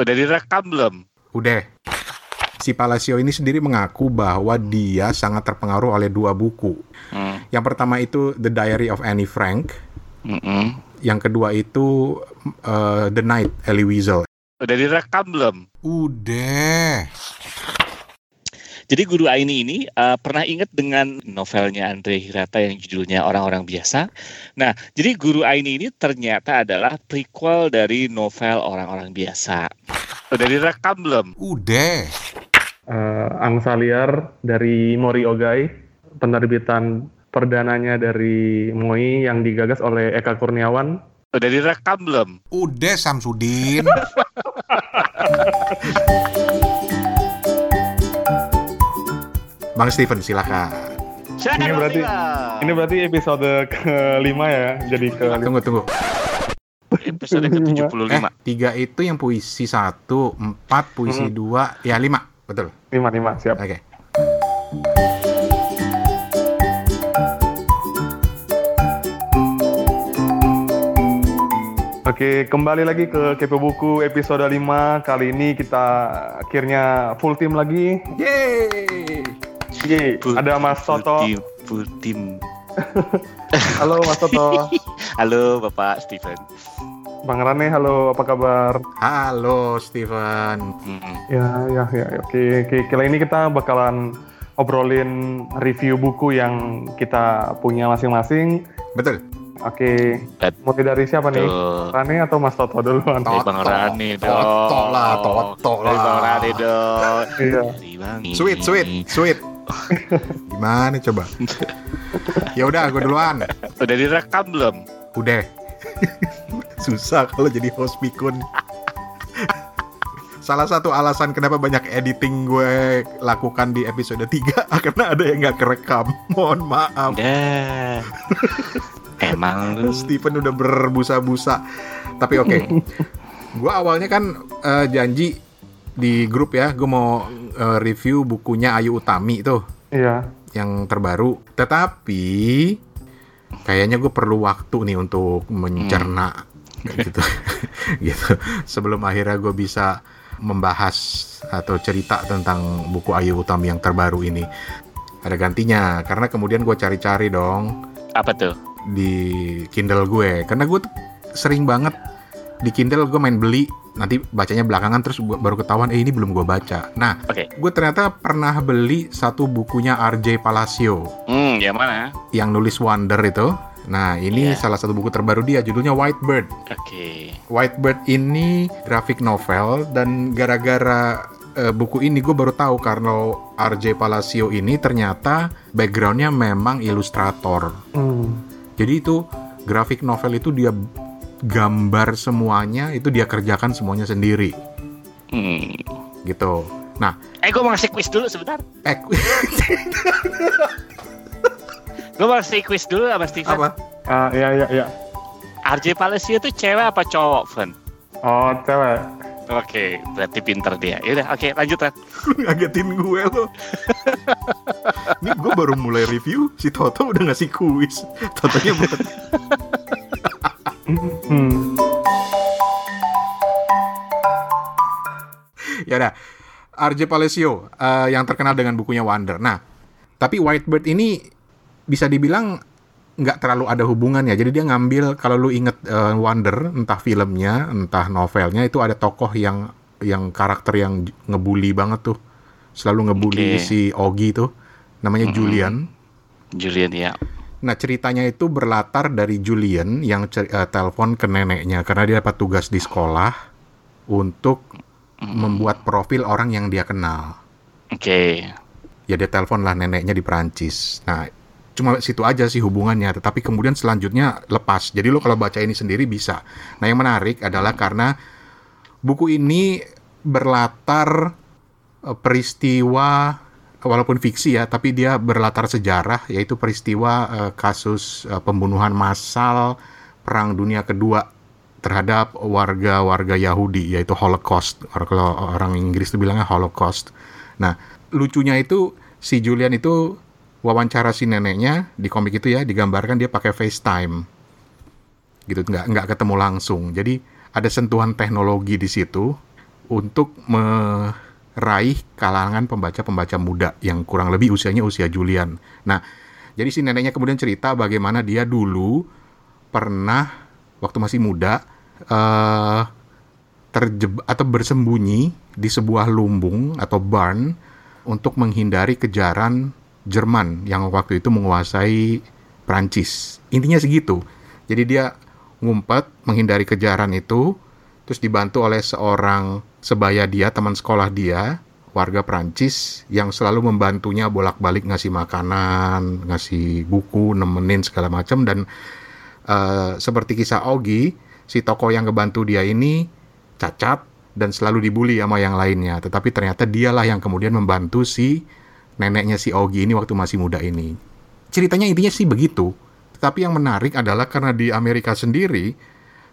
Udah direkam belum? Udah. Si Palacio ini sendiri mengaku bahwa dia sangat terpengaruh oleh dua buku. Hmm. Yang pertama itu The Diary of Annie Frank. Mm-mm. Yang kedua itu uh, The Night, Elie Wiesel. Udah direkam belum? Udah. Jadi Guru Aini ini uh, pernah ingat dengan novelnya Andre Hirata yang judulnya Orang-orang Biasa. Nah, jadi Guru Aini ini ternyata adalah prequel dari novel Orang-orang Biasa. Udah direkam belum? Udah. Eh, Angsa Liar dari Mori Ogai, penerbitan perdananya dari Moi yang digagas oleh Eka Kurniawan. Udah direkam belum? Udah Samsudin. Bang Steven silakan. Silakan Ini berarti-. Ini berarti episode kelima ya, jadi ke Tunggu tunggu. episode ke-75. Eh, tiga itu yang puisi satu, empat puisi dua, ya lima, betul. lima lima siap. Oke. Oke, kembali lagi ke Kepo Buku episode 5. Kali ini kita akhirnya full team lagi. Yeay. Yeay, Full- ada Mas Toto. full team. Halo Mas Toto. Halo Bapak Steven. Bang Rane, halo, apa kabar? Halo Steven. Mm-mm. Ya, ya, ya. Oke, oke. Kali ini kita bakalan obrolin review buku yang kita punya masing-masing. Betul. Oke, mulai dari siapa nih? Tuh. Rane atau Mas Toto duluan? Dari Bang Toto. Rani dong. Toto lah, Toto Dari Bang lah. Rani dong. Iya. Sweet, sweet, sweet. Gimana coba? Ya udah, gue duluan. Udah direkam belum? Udah. Susah kalau jadi host pikun. Salah satu alasan kenapa banyak editing gue lakukan di episode 3 karena ada yang nggak kerekam. Mohon maaf. Udah. Emang lu. Stephen udah berbusa-busa. Tapi oke. gue awalnya kan eh, janji di grup ya, gue mau eh, review bukunya Ayu Utami tuh Iya. yang terbaru. Tetapi kayaknya gue perlu waktu nih untuk mencerna gitu. gitu. Sebelum akhirnya gue bisa membahas atau cerita tentang buku Ayu Utami yang terbaru ini. Ada gantinya karena kemudian gue cari-cari dong Apa tuh? di Kindle gue karena gue tuh sering banget di Kindle gue main beli nanti bacanya belakangan terus gua- baru ketahuan eh ini belum gue baca nah Oke. gue ternyata pernah beli satu bukunya RJ Palacio Hmm, yang mana? yang nulis Wonder itu nah ini Iya. salah satu buku terbaru dia judulnya White Bird Oke. White Bird ini graphic novel dan gara-gara eh, buku ini gue baru tahu karena RJ Palacio ini ternyata backgroundnya memang ilustrator Hmm. jadi itu grafik novel itu dia gambar semuanya itu dia kerjakan semuanya sendiri Hmm. gitu. Nah, Eh, gue mau ngasih quiz dulu sebentar. eh Gue mau ngasih quiz dulu sama Steven. apa? Ah, iya, iya, iya. RJ Palacio itu cewek apa cowok, Fen? Oh, cewek. Oke, berarti pinter dia. Yaudah, oke, lanjut, Ren. Lu ngagetin gue lo. Ini gue baru mulai review, si Toto udah ngasih kuis. Totonya buat Hmm. ya udah. RJ Palacio eh, yang terkenal dengan bukunya Wonder. Nah, tapi Whitebird ini bisa dibilang nggak terlalu ada hubungannya. Jadi dia ngambil kalau lu inget eh, Wonder, entah filmnya, entah novelnya itu ada tokoh yang yang karakter yang ngebully banget tuh. Selalu ngebully Oke. si Ogi tuh. Namanya Mhm. Julian. Julian ya. Nah ceritanya itu berlatar dari Julian yang eh, telepon ke neneknya karena dia dapat tugas di sekolah untuk membuat profil orang yang dia kenal. Oke. Ya dia telepon lah neneknya di Perancis. Nah cuma situ aja sih hubungannya. Tetapi kemudian selanjutnya lepas. Jadi lo kalau baca ini sendiri bisa. Nah yang menarik adalah karena buku ini berlatar eh, peristiwa walaupun fiksi ya, tapi dia berlatar sejarah yaitu peristiwa eh, kasus eh, pembunuhan massal Perang Dunia Kedua terhadap warga-warga Yahudi yaitu Holocaust. Kalau orang Inggris itu bilangnya Holocaust. Nah, lucunya itu si Julian itu wawancara si neneknya di komik itu ya digambarkan dia pakai FaceTime. Gitu nggak nggak ketemu langsung. Jadi ada sentuhan teknologi di situ untuk meraih kalangan pembaca-pembaca muda yang kurang lebih usianya usia Julian. Nah, jadi si neneknya kemudian cerita bagaimana dia dulu pernah waktu masih muda uh, terjebak atau bersembunyi di sebuah lumbung atau barn untuk menghindari kejaran Jerman yang waktu itu menguasai Prancis. Intinya segitu. Jadi dia ngumpet menghindari kejaran itu terus dibantu oleh seorang sebaya dia, teman sekolah dia, warga Prancis yang selalu membantunya bolak-balik ngasih makanan, ngasih buku, nemenin segala macam dan uh, seperti kisah Ogi, si toko yang ngebantu dia ini cacat dan selalu dibully sama yang lainnya. Tetapi ternyata dialah yang kemudian membantu si neneknya si Ogi ini waktu masih muda ini. Ceritanya intinya sih begitu. Tetapi yang menarik adalah karena di Amerika sendiri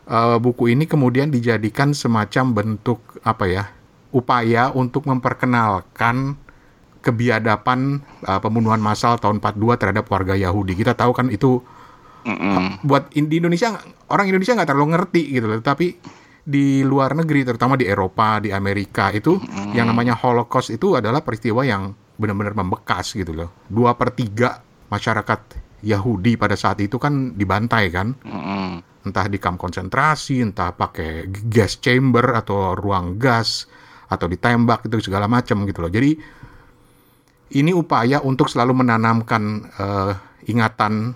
uh, buku ini kemudian dijadikan semacam bentuk apa ya upaya untuk memperkenalkan kebiadaban uh, pembunuhan massal tahun 42 terhadap warga Yahudi. Kita tahu kan itu mm -mm. buat di Indonesia orang Indonesia nggak terlalu ngerti gitu loh. Tapi di luar negeri, terutama di Eropa, di Amerika itu mm. yang namanya Holocaust itu adalah peristiwa yang benar-benar membekas gitu loh. Dua per tiga masyarakat Yahudi pada saat itu kan dibantai kan, mm. Entah di kamp konsentrasi, entah pakai gas chamber atau ruang gas atau ditembak itu segala macam gitu loh. Jadi ini upaya untuk selalu menanamkan uh, ingatan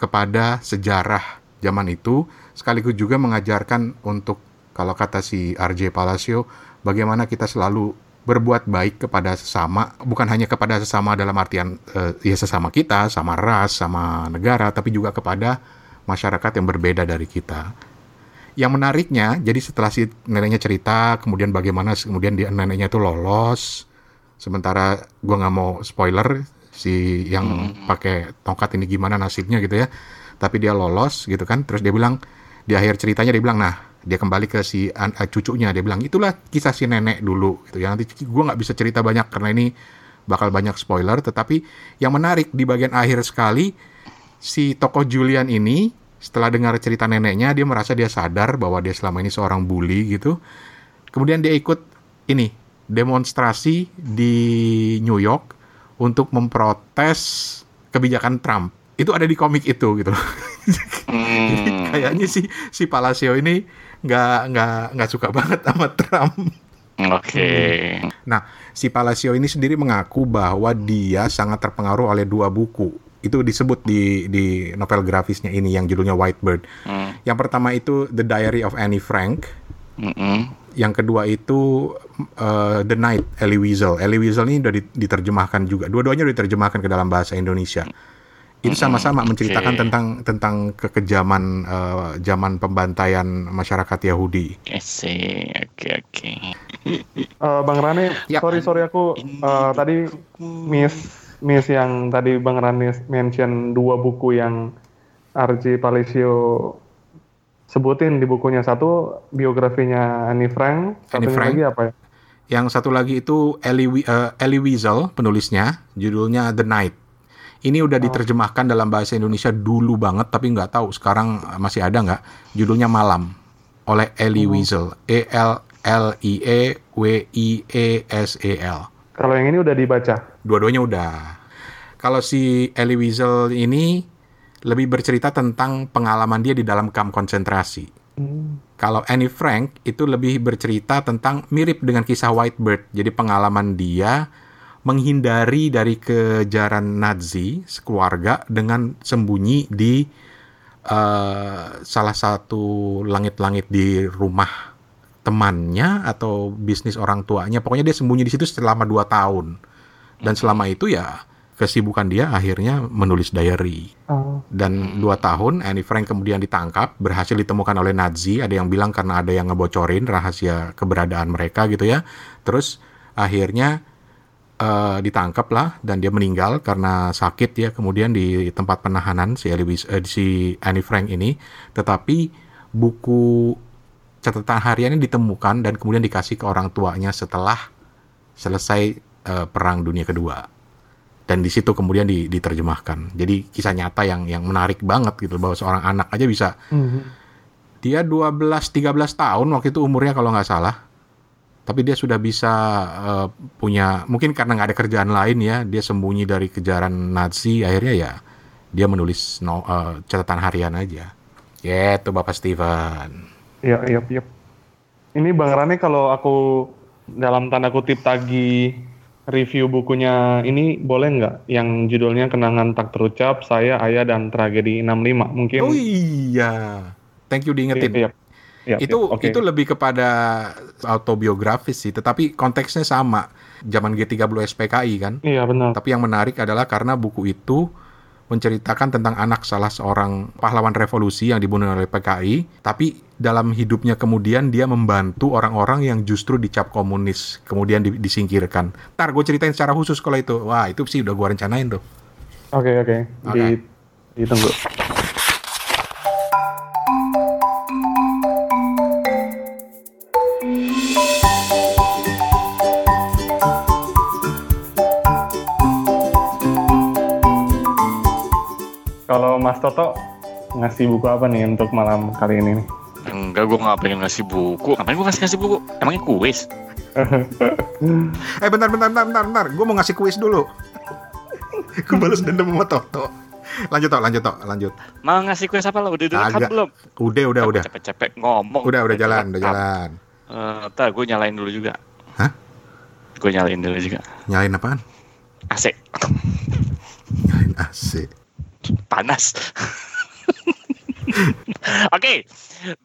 kepada sejarah zaman itu sekaligus juga mengajarkan untuk kalau kata si RJ Palacio, bagaimana kita selalu berbuat baik kepada sesama, bukan hanya kepada sesama dalam artian uh, ya sesama kita, sama ras, sama negara, tapi juga kepada masyarakat yang berbeda dari kita. Yang menariknya, jadi setelah si neneknya cerita, kemudian bagaimana kemudian dia, neneknya itu lolos, sementara gue nggak mau spoiler si yang hmm. pakai tongkat ini gimana nasibnya gitu ya, tapi dia lolos gitu kan, terus dia bilang di akhir ceritanya dia bilang nah dia kembali ke si uh, cucunya dia bilang itulah kisah si nenek dulu gitu ya nanti gue nggak bisa cerita banyak karena ini bakal banyak spoiler tetapi yang menarik di bagian akhir sekali si tokoh Julian ini setelah dengar cerita neneknya dia merasa dia sadar bahwa dia selama ini seorang bully gitu kemudian dia ikut ini demonstrasi di New York untuk memprotes kebijakan Trump itu ada di komik itu gitu hmm. Jadi kayaknya si si Palacio ini nggak nggak nggak suka banget sama Trump. Oke. Okay. Nah, si Palacio ini sendiri mengaku bahwa dia sangat terpengaruh oleh dua buku. Itu disebut di di novel grafisnya ini yang judulnya White Bird. Mm. Yang pertama itu The Diary of Annie Frank. Mm -mm. Yang kedua itu uh, The Night Ellie Weasel. Ellie Weasel ini udah diterjemahkan juga. Dua-duanya udah diterjemahkan ke dalam bahasa Indonesia. Itu sama-sama menceritakan okay. tentang tentang kekejaman uh, zaman pembantaian masyarakat Yahudi. Oke oke oke. Eh, Bang Rani, ya. sorry sorry aku uh, tadi miss miss yang tadi Bang Rani mention dua buku yang RJ Palacio sebutin di bukunya satu biografinya Annie Frank, Annie Frank. lagi apa ya? Yang satu lagi itu Ellie, uh, Ellie Weasel penulisnya, judulnya The Night. Ini udah oh. diterjemahkan dalam bahasa Indonesia dulu banget, tapi nggak tahu sekarang masih ada nggak. Judulnya Malam oleh Ellie oh. Wiesel. E L L I E W I E S E L. Kalau yang ini udah dibaca? Dua-duanya udah. Kalau si Ellie Wiesel ini lebih bercerita tentang pengalaman dia di dalam kamp konsentrasi. Hmm. Kalau Annie Frank itu lebih bercerita tentang mirip dengan kisah Whitebird. Jadi pengalaman dia menghindari dari kejaran Nazi sekeluarga dengan sembunyi di uh, salah satu langit-langit di rumah temannya atau bisnis orang tuanya. Pokoknya dia sembunyi di situ selama dua tahun. Dan selama itu ya kesibukan dia akhirnya menulis diary. Oh. Dan dua tahun Annie Frank kemudian ditangkap, berhasil ditemukan oleh Nazi. Ada yang bilang karena ada yang ngebocorin rahasia keberadaan mereka gitu ya. Terus akhirnya uh, ditangkap lah dan dia meninggal karena sakit ya kemudian di tempat penahanan si Elvis, uh, si Annie Frank ini tetapi buku catatan hariannya ditemukan dan kemudian dikasih ke orang tuanya setelah selesai uh, perang dunia kedua. Dan di situ kemudian diterjemahkan. Jadi kisah nyata yang yang menarik banget gitu bahwa seorang anak aja bisa mm -hmm. dia 12 13 tahun waktu itu umurnya kalau nggak salah. Tapi dia sudah bisa uh, punya mungkin karena nggak ada kerjaan lain ya dia sembunyi dari kejaran Nazi akhirnya ya dia menulis no, uh, catatan harian aja. Ya itu Bapak Steven. Iya iya iya. Ini Bang Rane kalau aku dalam tanda kutip tagi review bukunya ini boleh nggak yang judulnya kenangan tak terucap saya ayah dan tragedi 65 mungkin oh iya thank you diingetin iya, iya. Ya, itu ya, okay. itu lebih kepada autobiografis sih, tetapi konteksnya sama. Zaman G30 SPKI kan? Iya benar. Tapi yang menarik adalah karena buku itu menceritakan tentang anak salah seorang pahlawan revolusi yang dibunuh oleh PKI, tapi dalam hidupnya kemudian dia membantu orang-orang yang justru dicap komunis, kemudian disingkirkan. Ntar gue ceritain secara khusus kalau itu. Wah, itu sih udah gue rencanain tuh. Oke, okay, oke. Okay. Okay. Di, ditunggu. Kalau Mas Toto ngasih buku apa nih untuk malam kali ini nih? Enggak, gue gak pengen ngasih buku. Ngapain gue ngasih ngasih buku? Emangnya kuis? eh bentar, bentar, bentar, bentar, bentar. Gue mau ngasih kuis dulu. gue balas dendam sama Toto. Lanjut, Tok, lanjut, Tok, lanjut. Mau ngasih kuis apa lo? Udah kan belum? Udah, udah, udah. Cepet-cepet ngomong. Udah, udah jalan, udah jalan. Uh, ntar gue nyalain dulu juga. Hah? Gue nyalain dulu juga. Nyalain apaan? AC. nyalain AC panas. Oke, okay.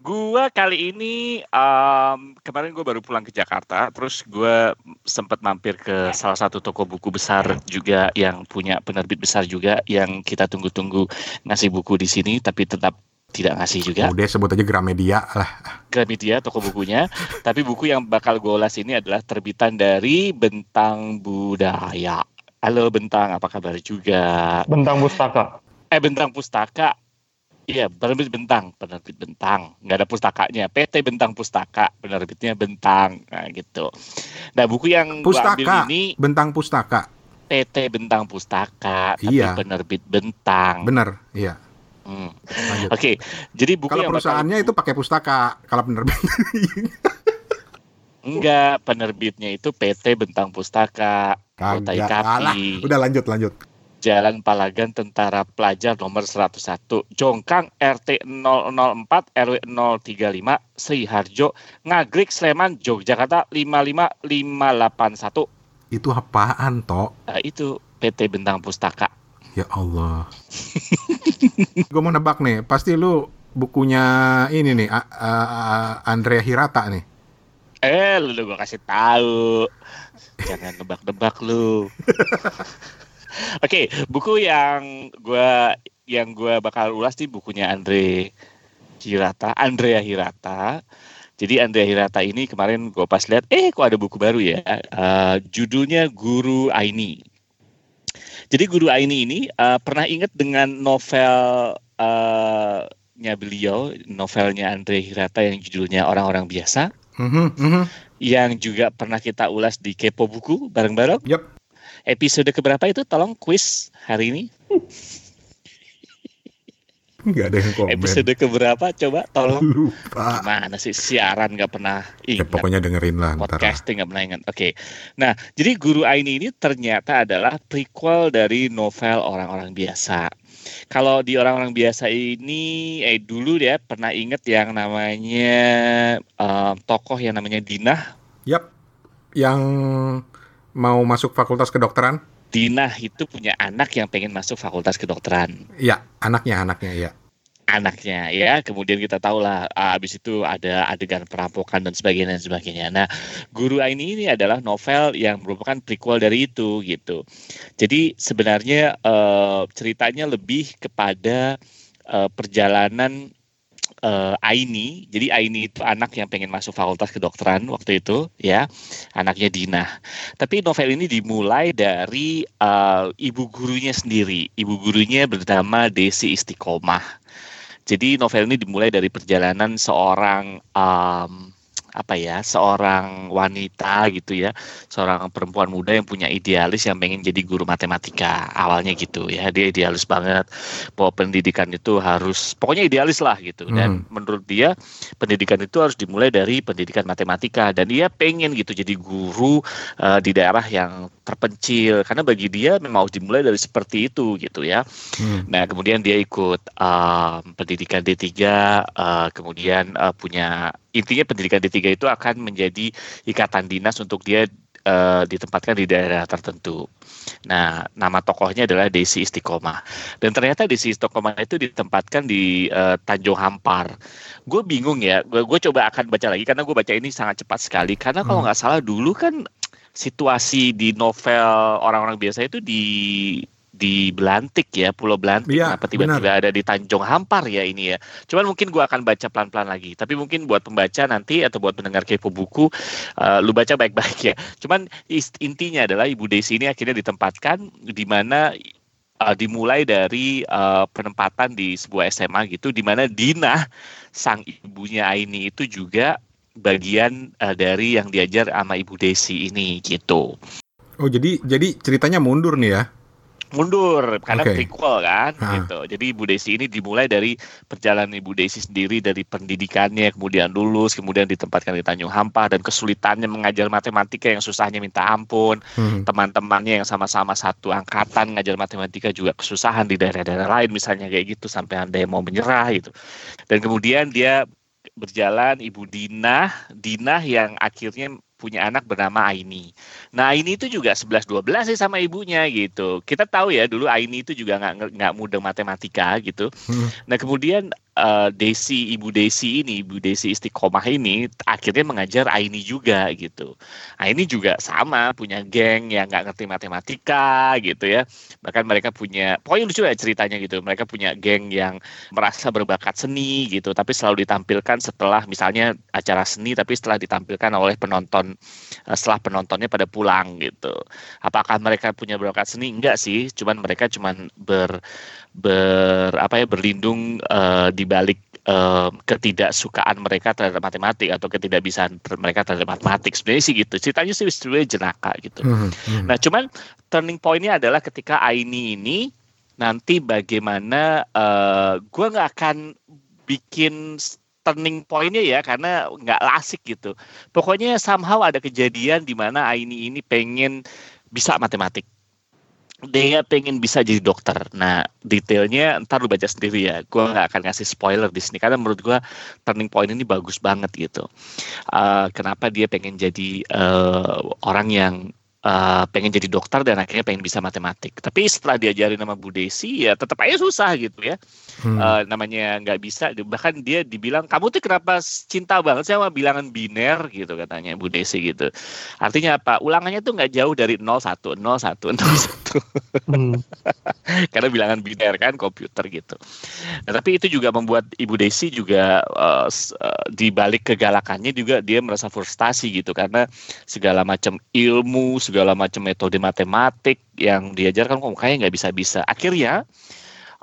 gua kali ini um, kemarin gue baru pulang ke Jakarta, terus gue sempat mampir ke salah satu toko buku besar juga yang punya penerbit besar juga yang kita tunggu-tunggu ngasih buku di sini, tapi tetap tidak ngasih juga. Udah sebut aja Gramedia lah. Gramedia toko bukunya, tapi buku yang bakal gue ulas ini adalah terbitan dari Bentang Budaya. Halo Bentang, apa kabar juga? Bentang Pustaka eh Bentang Pustaka Iya, penerbit Bentang, penerbit Bentang. Nggak ada pustakanya. PT Bentang Pustaka, penerbitnya Bentang. Nah, gitu. Nah, buku yang Pustaka, gua ambil ini Bentang Pustaka. PT Bentang Pustaka, iya. tapi penerbit Bentang. Bener, iya. Hmm. Oke, okay. jadi buku kalau perusahaannya bakal... itu pakai pustaka, kalau penerbit Enggak, penerbitnya itu PT Bentang Pustaka, Kota IKAPI. Udah lanjut, lanjut. Jalan Palagan Tentara Pelajar nomor 101, Jongkang RT 004 RW 035, Sri Harjo, Ngagrik Sleman, Yogyakarta 55581. Itu apaan, Tok? Nah, itu PT Bentang Pustaka. Ya Allah. Gue mau nebak nih, pasti lu bukunya ini nih, uh, Andrea Hirata nih. Eh, lu gue kasih tahu. Jangan nebak-nebak lu. Oke, okay, buku yang gue yang gue bakal ulas nih bukunya Andre Hirata, Andrea Hirata. Jadi Andrea Hirata ini kemarin gue pas lihat, eh kok ada buku baru ya? Uh, judulnya Guru Aini. Jadi Guru Aini ini uh, pernah ingat dengan novel uh, nya beliau, novelnya Andre Hirata yang judulnya Orang-orang Biasa. Mm -hmm, mm -hmm. Yang juga pernah kita ulas di Kepo Buku bareng-bareng. Yep episode keberapa itu tolong quiz hari ini Enggak ada yang komen. Episode keberapa coba tolong. Lupa. Mana sih siaran nggak pernah ingat. Ya, pokoknya dengerin lah. Podcasting nggak pernah ingat. Oke. Okay. Nah, jadi Guru Aini ini ternyata adalah prequel dari novel orang-orang biasa. Kalau di orang-orang biasa ini, eh dulu ya pernah inget yang namanya um, tokoh yang namanya Dinah. Yap. Yang mau masuk fakultas kedokteran? Dina itu punya anak yang pengen masuk fakultas kedokteran. Iya, anaknya, anaknya, iya. Anaknya, ya. Kemudian kita tahu lah, ah, abis itu ada adegan perampokan dan sebagainya dan sebagainya. Nah, Guru Aini ini adalah novel yang merupakan prequel dari itu, gitu. Jadi sebenarnya uh, ceritanya lebih kepada uh, perjalanan uh, Aini. Jadi Aini itu anak yang pengen masuk fakultas kedokteran waktu itu, ya, anaknya Dina. Tapi novel ini dimulai dari uh, ibu gurunya sendiri. Ibu gurunya bernama Desi Istiqomah. Jadi novel ini dimulai dari perjalanan seorang um, apa ya seorang wanita gitu ya seorang perempuan muda yang punya idealis yang pengen jadi guru matematika awalnya gitu ya. Dia idealis banget bahwa pendidikan itu harus pokoknya idealis lah gitu. Dan hmm. menurut dia pendidikan itu harus dimulai dari pendidikan matematika. Dan dia pengen gitu jadi guru uh, di daerah yang terpencil. Karena bagi dia memang harus dimulai dari seperti itu gitu ya. Hmm. nah kemudian dia ikut uh, pendidikan D3 uh, kemudian uh, punya intinya pendidikan D3 itu akan menjadi ikatan dinas untuk dia uh, ditempatkan di daerah tertentu. Nah, nama tokohnya adalah Desi Istiqomah. Dan ternyata Desi Istiqomah itu ditempatkan di uh, Tanjung Hampar. Gue bingung ya, gue coba akan baca lagi karena gue baca ini sangat cepat sekali. Karena kalau hmm. nggak salah dulu kan situasi di novel orang-orang biasa itu di di Belantik ya, Pulau Belantik. Ya, Kenapa tiba-tiba ada di Tanjung Hampar ya ini ya. Cuman mungkin gua akan baca pelan-pelan lagi. Tapi mungkin buat pembaca nanti atau buat pendengar kepo buku, uh, lu baca baik-baik ya. Cuman intinya adalah Ibu Desi ini akhirnya ditempatkan di mana uh, dimulai dari uh, penempatan di sebuah SMA gitu, di mana Dina sang ibunya Aini itu juga bagian uh, dari yang diajar sama Ibu Desi ini gitu. Oh jadi jadi ceritanya mundur nih ya? Mundur karena okay. prequel kan ha. gitu. Jadi Ibu Desi ini dimulai dari perjalanan Ibu Desi sendiri dari pendidikannya kemudian lulus kemudian ditempatkan di Tanjung Hampa dan kesulitannya mengajar matematika yang susahnya minta ampun. Hmm. Teman-temannya yang sama-sama satu angkatan ngajar matematika juga kesusahan di daerah-daerah lain misalnya kayak gitu sampai ada yang mau menyerah gitu. Dan kemudian dia berjalan Ibu Dina, Dina yang akhirnya punya anak bernama Aini. Nah Aini itu juga 11-12 sih sama ibunya gitu. Kita tahu ya dulu Aini itu juga nggak nggak mudah matematika gitu. Hmm. Nah kemudian uh, Desi ibu Desi ini ibu Desi istiqomah ini akhirnya mengajar Aini juga gitu Aini juga sama punya geng yang nggak ngerti matematika gitu ya bahkan mereka punya pokoknya lucu ya ceritanya gitu mereka punya geng yang merasa berbakat seni gitu tapi selalu ditampilkan setelah misalnya acara seni tapi setelah ditampilkan oleh penonton setelah penontonnya pada pulang gitu. Apakah mereka punya berbakat seni? Enggak sih cuman mereka cuman ber ber apa ya berlindung uh, di balik uh, ketidaksukaan mereka terhadap matematik atau ketidakbisaan mereka terhadap matematik. Sebenarnya sih gitu ceritanya sih sebenarnya jenaka gitu. Hmm, hmm. nah cuman turning pointnya adalah ketika Aini ini nanti bagaimana uh, eh, gue nggak akan bikin turning pointnya ya karena nggak lasik gitu pokoknya somehow ada kejadian di mana Aini ini pengen bisa matematik dia pengen bisa jadi dokter. Nah, detailnya ntar lu baca sendiri ya. Gue nggak akan ngasih spoiler di sini karena menurut gue turning point ini bagus banget gitu. Uh, kenapa dia pengen jadi uh, orang yang uh, pengen jadi dokter dan akhirnya pengen bisa matematik. Tapi setelah diajarin nama Bu Desi ya tetap aja susah gitu ya. Hmm. Uh, namanya nggak bisa. Bahkan dia dibilang kamu tuh kenapa cinta banget sama bilangan biner gitu katanya Bu Desi gitu. Artinya apa? Ulangannya tuh nggak jauh dari 01, 01, 01. Hmm. Karena bilangan biner kan komputer gitu. Nah, tapi itu juga membuat Ibu Desi juga uh, di balik kegalakannya juga dia merasa frustasi gitu karena segala macam ilmu, segala macam metode matematik yang diajarkan kok kayaknya nggak bisa-bisa. Akhirnya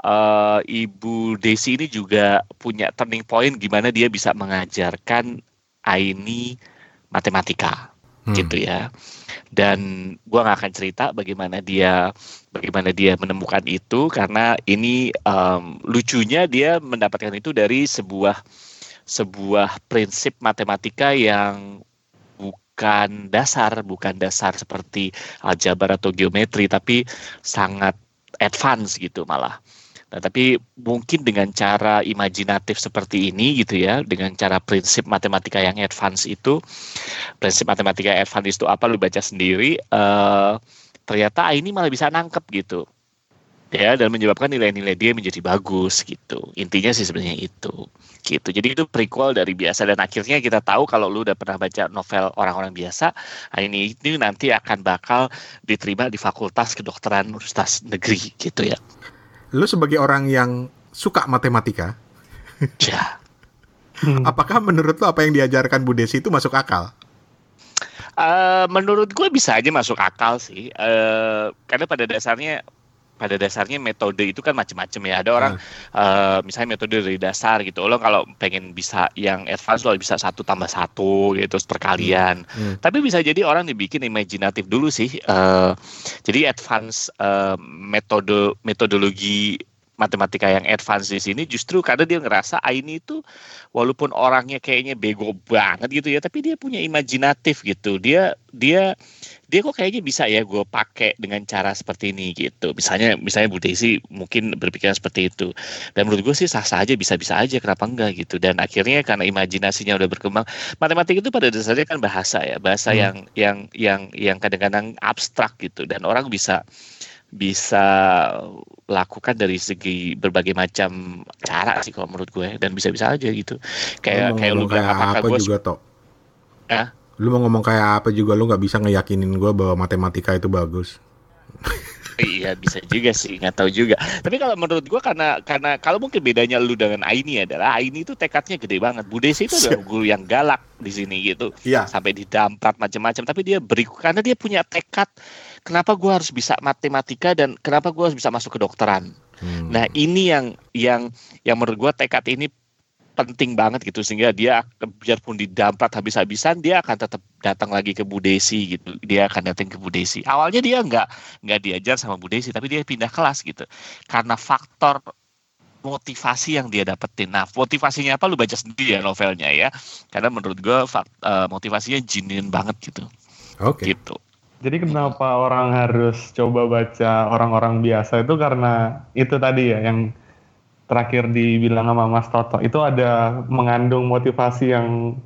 uh, Ibu Desi ini juga punya turning point gimana dia bisa mengajarkan Aini matematika hmm. gitu ya. Dan gua nggak akan cerita bagaimana dia bagaimana dia menemukan itu karena ini um, lucunya dia mendapatkan itu dari sebuah sebuah prinsip matematika yang bukan dasar, bukan dasar seperti aljabar atau geometri, tapi sangat advance gitu malah. Nah, tapi mungkin dengan cara imajinatif seperti ini gitu ya, dengan cara prinsip matematika yang advance itu, prinsip matematika advance itu apa lu baca sendiri, uh, ternyata ini malah bisa nangkep gitu ya dan menyebabkan nilai-nilai dia menjadi bagus gitu. Intinya sih sebenarnya itu gitu. Jadi itu prequel dari biasa dan akhirnya kita tahu kalau lu udah pernah baca novel orang-orang biasa ini ini nanti akan bakal diterima di fakultas kedokteran universitas negeri gitu ya. Lu sebagai orang yang suka matematika ya. Apakah menurut lu apa yang diajarkan Bu Desi itu masuk akal? Uh, menurut gue bisa aja masuk akal sih, uh, karena pada dasarnya pada dasarnya metode itu kan macam-macam ya. Ada orang hmm. uh, misalnya metode dari dasar gitu. Lo kalau pengen bisa yang advance lo bisa satu tambah satu gitu perkalian. Hmm. Hmm. Tapi bisa jadi orang dibikin imajinatif dulu sih. Uh, jadi advance uh, metode metodologi matematika yang advance di sini justru karena dia ngerasa Aini itu walaupun orangnya kayaknya bego banget gitu ya tapi dia punya imajinatif gitu. Dia dia dia kok kayaknya bisa ya gue pakai dengan cara seperti ini gitu. Misalnya misalnya Bu Desi mungkin berpikiran seperti itu. Dan menurut gue sih sah sah aja bisa bisa aja kenapa enggak gitu. Dan akhirnya karena imajinasinya udah berkembang matematika itu pada dasarnya kan bahasa ya bahasa hmm. yang yang yang yang kadang-kadang abstrak gitu. Dan orang bisa bisa lakukan dari segi berbagai macam cara sih kalau menurut gue dan bisa-bisa aja gitu. Kayak lu kayak lu kayak apa gue juga toh ya lu mau ngomong kayak apa juga lu nggak bisa ngeyakinin gue bahwa matematika itu bagus. Iya bisa juga sih nggak tahu juga. Tapi kalau menurut gue karena karena kalau mungkin bedanya lu dengan Aini adalah Aini itu tekadnya gede banget. Bude itu adalah guru yang galak di sini gitu. Iya. sampai didamprat macam-macam. Tapi dia beri karena dia punya tekad kenapa gue harus bisa matematika dan kenapa gue harus bisa masuk ke dokteran. Hmm. Nah ini yang yang yang menurut gue tekad ini penting banget gitu sehingga dia biarpun didamprat habis-habisan dia akan tetap datang lagi ke Budesi gitu dia akan datang ke Budesi awalnya dia nggak nggak diajar sama Budesi tapi dia pindah kelas gitu karena faktor motivasi yang dia dapetin. Nah, motivasinya apa lu baca sendiri ya novelnya ya. Karena menurut gue uh, motivasinya jinin banget gitu. Oke. Okay. Gitu. Jadi kenapa orang harus coba baca orang-orang biasa itu karena itu tadi ya yang terakhir dibilang sama Mas Toto itu ada mengandung motivasi yang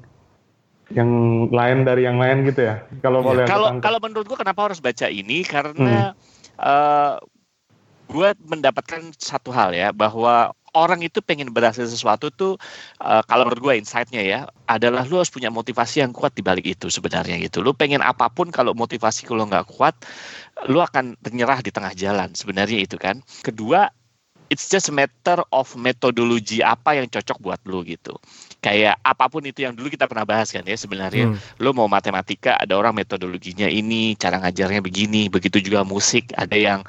yang lain dari yang lain gitu ya. Kalau ya, kalau kalau menurut gua kenapa harus baca ini karena hmm. uh, gue mendapatkan satu hal ya bahwa orang itu pengen berhasil sesuatu tuh uh, kalau menurut gue insightnya ya adalah lu harus punya motivasi yang kuat di balik itu sebenarnya gitu. Lu pengen apa pun kalau motivasi lu nggak kuat, lu akan menyerah di tengah jalan sebenarnya itu kan. Kedua, it's just a matter of metodologi apa yang cocok buat lu gitu kayak apa pun itu yang dulu kita pernah bahas kan ya sebenarnya. Hmm. lo mau matematika ada orang metodologinya ini cara ngajarnya begini begitu juga musik. Ada yang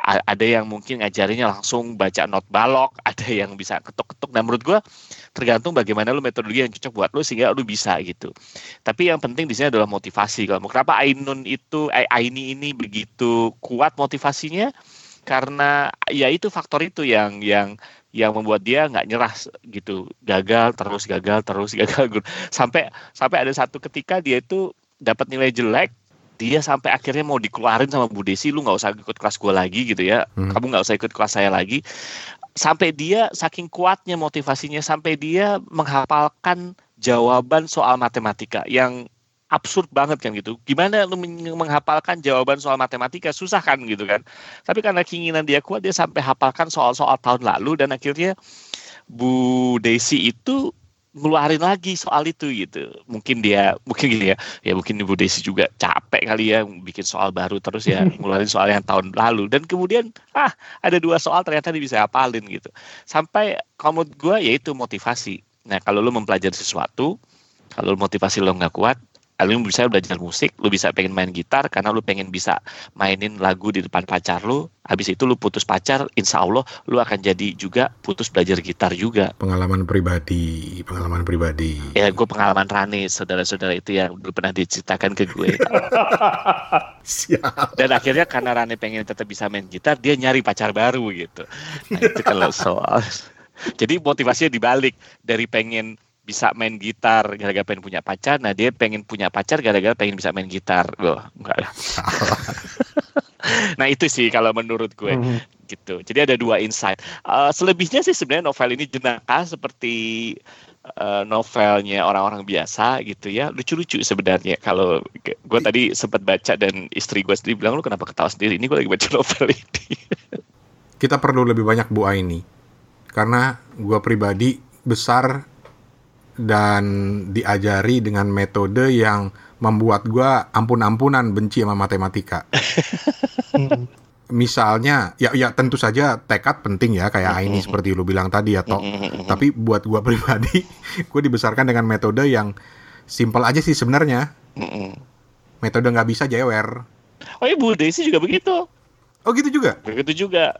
ada yang mungkin ngajarnya langsung baca not balok ada yang bisa ketuk-ketuk. Nah menurut gua tergantung bagaimana lo metodologi yang cocok buat lo sehingga lo bisa gitu. Tapi yang penting di sini adalah motivasi. Kalau kenapa Ainun itu Aini ini begitu kuat motivasinya? Karena ya itu faktor itu yang yang yang membuat dia nggak nyerah gitu. Gagal terus gagal terus gagal sampai sampai ada satu ketika dia itu dapat nilai jelek dia sampai akhirnya mau dikeluarin sama Bu Desi lu nggak usah ikut kelas gue lagi gitu ya. Hmm. kamu nggak usah ikut kelas saya lagi. Sampai dia saking kuatnya motivasinya sampai dia menghafalkan jawaban soal matematika yang absurd banget kan gitu. Gimana lu menghafalkan jawaban soal matematika susah kan gitu kan. Tapi karena keinginan dia kuat dia sampai hafalkan soal-soal tahun lalu dan akhirnya Bu Desi itu ngeluarin lagi soal itu gitu. Mungkin dia mungkin gini ya, ya mungkin Ibu Desi juga capek kali ya bikin soal baru terus ya ngeluarin soal yang tahun lalu dan kemudian ah ada dua soal ternyata dia bisa hafalin gitu. Sampai kalau menurut gue yaitu motivasi. Nah kalau lu mempelajari sesuatu, kalau motivasi lo nggak kuat, lu bisa belajar musik, lu bisa pengen main gitar karena lu pengen bisa mainin lagu di depan pacar lu. Habis itu lu putus pacar, insya Allah lu akan jadi juga putus belajar gitar juga. Pengalaman pribadi, pengalaman pribadi. Ya, gue pengalaman Rani, saudara-saudara itu yang dulu pernah diceritakan ke gue. Siap. Dan akhirnya karena Rani pengen tetap bisa main gitar, dia nyari pacar baru gitu. Nah itu kalau soal. Jadi motivasinya dibalik dari pengen bisa main gitar gara-gara pengen punya pacar. Nah dia pengen punya pacar gara-gara pengen bisa main gitar. Loh enggak lah. Nah itu sih kalau menurut gue. Mm-hmm. gitu. Jadi ada dua insight. Uh, selebihnya sih sebenarnya novel ini jenaka seperti uh, novelnya orang-orang biasa gitu ya. Lucu-lucu sebenarnya. Kalau gue tadi sempat baca dan istri gue sendiri bilang lu kenapa ketawa sendiri? Ini gue lagi baca novel ini. Kita perlu lebih banyak Bu Aini. Karena gue pribadi besar dan diajari dengan metode yang membuat gue ampun-ampunan benci sama matematika. Misalnya, ya ya tentu saja tekad penting ya kayak ini seperti lu bilang tadi ya toh. Tapi buat gue pribadi, gue dibesarkan dengan metode yang simpel aja sih sebenarnya. Metode nggak bisa jewer. Oh iya Bu Desi juga begitu. Oh gitu juga? Begitu juga.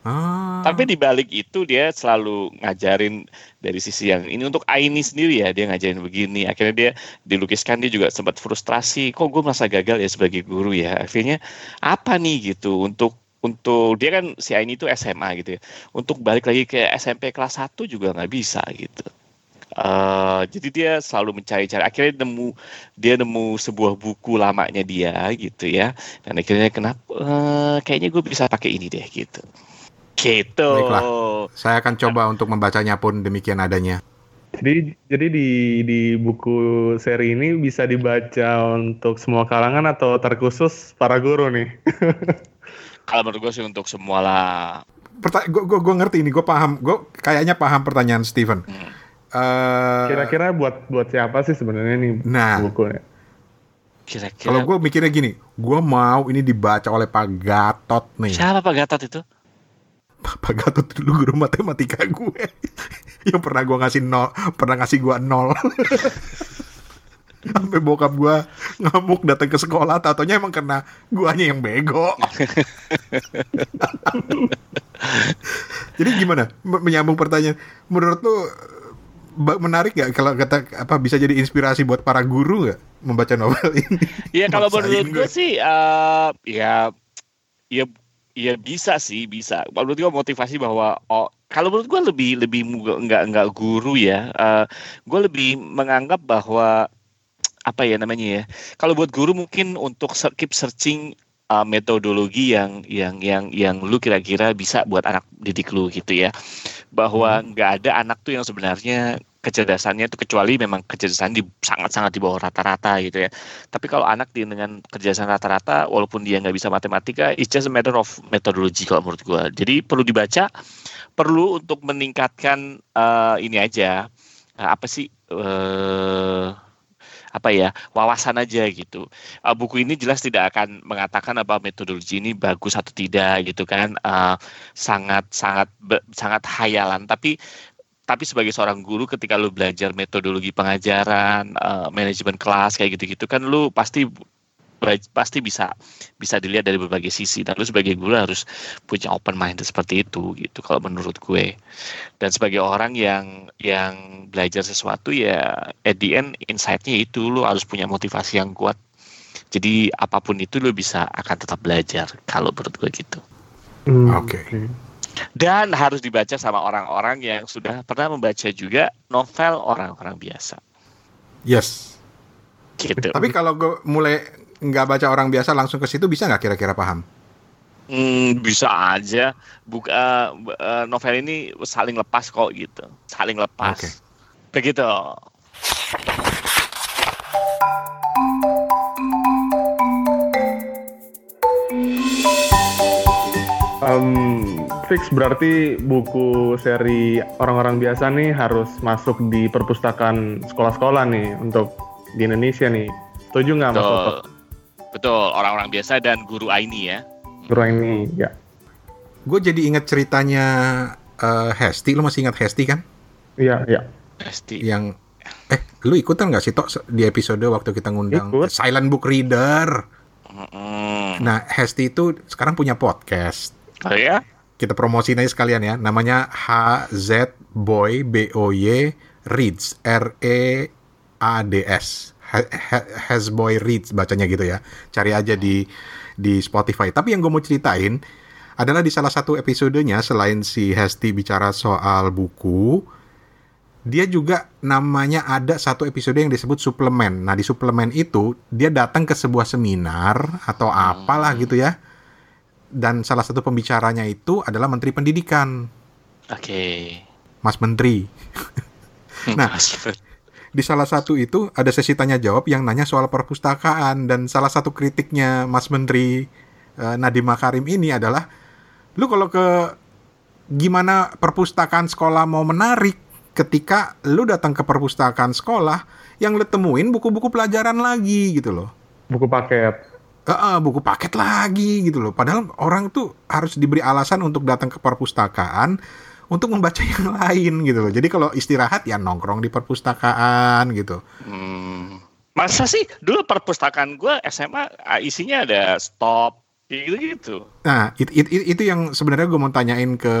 Ah. Tapi di balik itu dia selalu ngajarin dari sisi yang ini untuk Aini sendiri ya dia ngajarin begini. Akhirnya dia dilukiskan dia juga sempat frustrasi. Kok gue merasa gagal ya sebagai guru ya. Akhirnya apa nih gitu untuk untuk dia kan si Aini itu SMA gitu ya. Untuk balik lagi ke SMP kelas 1 juga nggak bisa gitu. Uh, jadi dia selalu mencari-cari akhirnya nemu dia nemu sebuah buku lamanya dia gitu ya dan akhirnya kenapa uh, kayaknya gue bisa pakai ini deh gitu Gitu. Baiklah. Saya akan coba untuk membacanya pun demikian adanya. Jadi jadi di di buku seri ini bisa dibaca untuk semua kalangan atau terkhusus para guru nih? Kalau menurut gue sih untuk semua lah. gue gue ngerti ini, gue paham, gue kayaknya paham pertanyaan Steven. Hmm. Uh, Kira-kira buat buat siapa sih sebenarnya nih nah, bukunya? Kira-kira. Kalau gue mikirnya gini, gue mau ini dibaca oleh Pak Gatot nih. Siapa Pak Gatot itu? Pak Gatot dulu guru matematika gue yang pernah gue ngasih nol, pernah ngasih gue nol. Sampai bokap gue ngamuk datang ke sekolah, tatonya emang kena guanya yang bego. Jadi gimana? Menyambung pertanyaan, menurut lu menarik gak kalau kata apa bisa jadi inspirasi buat para guru gak membaca novel ini? Iya kalau menurut gue sih uh, ya ya Iya bisa sih bisa. Menurut gue motivasi bahwa oh kalau menurut gue lebih lebih nggak nggak guru ya. Uh, gue lebih menganggap bahwa apa ya namanya ya. Kalau buat guru mungkin untuk keep searching uh, metodologi yang yang yang yang lu kira-kira bisa buat anak didik lu gitu ya. Bahwa hmm. nggak hmm. ada anak tuh yang sebenarnya kecerdasannya itu kecuali memang kecerdasan di sangat-sangat di bawah rata-rata gitu ya. Tapi kalau anak dengan kecerdasan rata-rata, walaupun dia nggak bisa matematika, it's just a matter of methodology kalau menurut gue. Jadi perlu dibaca, perlu untuk meningkatkan uh, ini aja uh, apa sih uh, apa ya wawasan aja gitu. Uh, buku ini jelas tidak akan mengatakan apa metodologi ini bagus atau tidak gitu kan. Uh, sangat sangat sangat hayalan. Tapi tapi sebagai seorang guru ketika lu belajar metodologi pengajaran uh, manajemen kelas kayak gitu-gitu kan lu pasti pasti bisa bisa dilihat dari berbagai sisi. Dan lu sebagai guru harus punya open mind seperti itu gitu kalau menurut gue. Dan sebagai orang yang yang belajar sesuatu ya at the end insightnya itu lu harus punya motivasi yang kuat. Jadi apa pun itu lu bisa akan tetap belajar kalau menurut gue gitu. Hmm, oke. Okay dan harus dibaca sama orang-orang yang sudah pernah membaca juga novel orang-orang biasa. Yes. Gitu. Tapi kalau gue mulai nggak baca orang biasa langsung ke situ bisa nggak kira-kira paham? Hmm, bisa aja. Buka uh, novel ini saling lepas kok gitu, saling lepas. Okay. Begitu. Um, fix berarti buku seri orang-orang biasa nih harus masuk di perpustakaan sekolah-sekolah nih untuk di Indonesia nih. Setuju nggak Mas Toto? Betul, orang-orang biasa dan guru Aini ya. Guru Aini, ya. Gue jadi ingat ceritanya uh, Hesti, lo masih ingat Hesti kan? Iya, iya. Hesti. Yang eh lu ikutan nggak sih Tok di episode waktu kita ngundang Ikut. Silent Book Reader? Mm -hmm. Nah, Hesti itu sekarang punya podcast. Oh ya? Kita promosiin aja sekalian ya. Namanya HZ Boy B O Y Reads R E A D S. Has Boy Reads bacanya gitu ya. Cari aja di di Spotify. Tapi yang gue mau ceritain adalah di salah satu episodenya selain si Hesti bicara soal buku, dia juga namanya ada satu episode yang disebut suplemen. Nah di suplemen itu dia datang ke sebuah seminar atau apalah gitu ya dan salah satu pembicaranya itu adalah Menteri Pendidikan. Oke. Okay. Mas Menteri. nah, di salah satu itu ada sesi tanya jawab yang nanya soal perpustakaan dan salah satu kritiknya Mas Menteri uh, Nadiem Makarim ini adalah lu kalau ke gimana perpustakaan sekolah mau menarik ketika lu datang ke perpustakaan sekolah yang lu temuin buku-buku pelajaran lagi gitu loh. Buku paket uh, uh, buku paket lagi gitu loh. Padahal orang tuh harus diberi alasan untuk datang ke perpustakaan untuk membaca yang lain gitu loh. Jadi kalau istirahat ya nongkrong di perpustakaan gitu. Hmm. Masa sih dulu perpustakaan gue SMA isinya ada stop, gitu gitu. Nah, itu, it, it, itu yang sebenarnya gue mau tanyain ke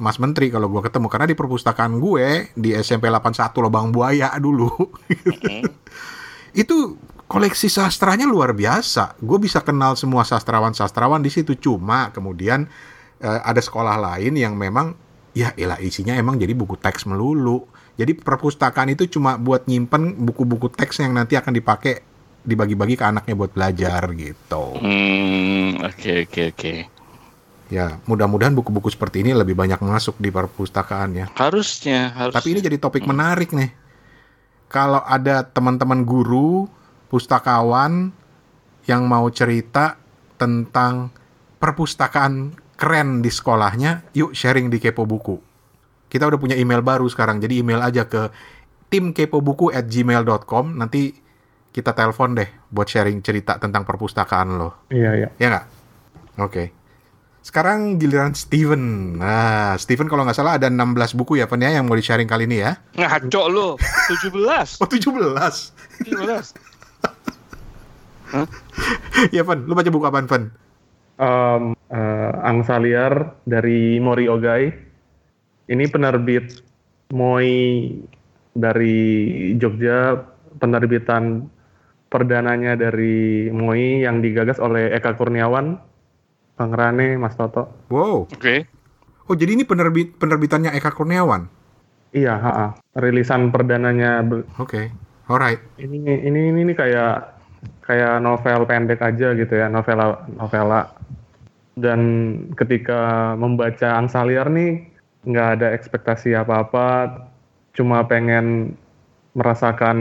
Mas Menteri kalau gue ketemu karena di perpustakaan gue di SMP 81 Lobang Buaya dulu. Mm. itu koleksi sastranya luar biasa. Gue bisa kenal semua sastrawan-sastrawan di situ. Cuma kemudian uh, ada sekolah lain yang memang ya elah isinya emang jadi buku teks melulu. Jadi perpustakaan itu cuma buat nyimpen buku-buku teks yang nanti akan dipakai dibagi-bagi ke anaknya buat belajar gitu. Hmm, oke okay, oke okay, oke. Okay. Ya, mudah-mudahan buku-buku seperti ini lebih banyak masuk di perpustakaan ya. Harusnya, harusnya. Tapi ini jadi topik hmm. menarik nih. Kalau ada teman-teman guru, pustakawan yang mau cerita tentang perpustakaan keren di sekolahnya, yuk sharing di Kepo Buku. Kita udah punya email baru sekarang, jadi email aja ke timkepobuku at gmail.com. Nanti kita telepon deh buat sharing cerita tentang perpustakaan lo. Iya, iya. Ya nggak? Oke. Okay. Sekarang giliran Steven. Nah, Steven kalau nggak salah ada 16 buku ya, Pen ya, yang mau di-sharing kali ini ya. Ngaco lo, 17. oh, 17. 17. Hah? ya, Pen. Lu baca buku apa, Pen? Um, uh, Angsa Liar dari Mori Ogai. Ini penerbit Moi dari Jogja, penerbitan perdananya dari MOI yang digagas oleh Eka Kurniawan, Bang Rane, Mas Toto. Wow. Oke. Okay. Oh, jadi ini penerbit penerbitannya Eka Kurniawan? Iya, ha -ha. rilisan perdananya. Oke. Okay. Alright. Ini ini ini, ini kayak kayak novel pendek aja gitu ya, novela novela. Dan ketika membaca Angsa Liar nih nggak ada ekspektasi apa-apa, cuma pengen merasakan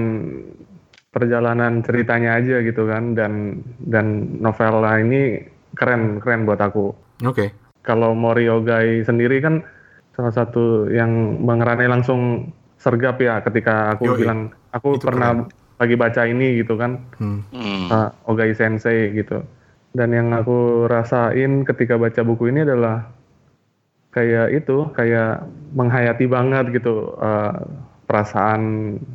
perjalanan ceritanya aja gitu kan dan dan novela ini keren keren buat aku. Oke. Okay. Kalau Moriogai sendiri kan salah satu yang Bang Rane langsung sergap ya ketika aku Yoi. bilang aku Itu pernah keren. lagi baca ini gitu kan. Hmm. Uh, Ogai Sensei gitu. Dan yang aku rasain ketika baca buku ini adalah kayak itu kayak menghayati banget gitu uh, perasaan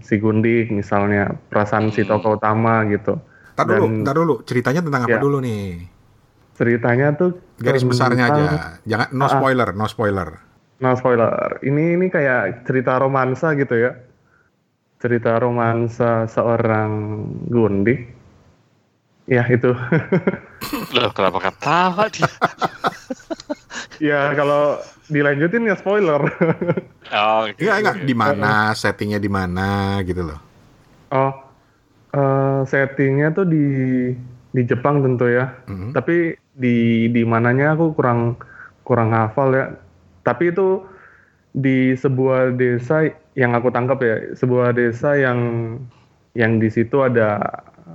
si Gundik misalnya, perasaan hmm. si tokoh utama gitu. Tar dulu, tar dulu. Ceritanya tentang apa ya, dulu nih? Ceritanya tuh garis tentang, besarnya aja. Jangan no ah, spoiler, no spoiler. No spoiler. Ini ini kayak cerita romansa gitu ya. Cerita romansa seorang Gundik. Ya itu. Loh, kenapa ketawa dia? ya kalau dilanjutin ya spoiler. oh, okay. Enggak, enggak. Di mana settingnya di mana gitu loh. Oh, uh, settingnya tuh di di Jepang tentu ya. Mm-hmm. Tapi di di mananya aku kurang kurang hafal ya. Tapi itu di sebuah desa yang aku tangkap ya, sebuah desa yang yang di situ ada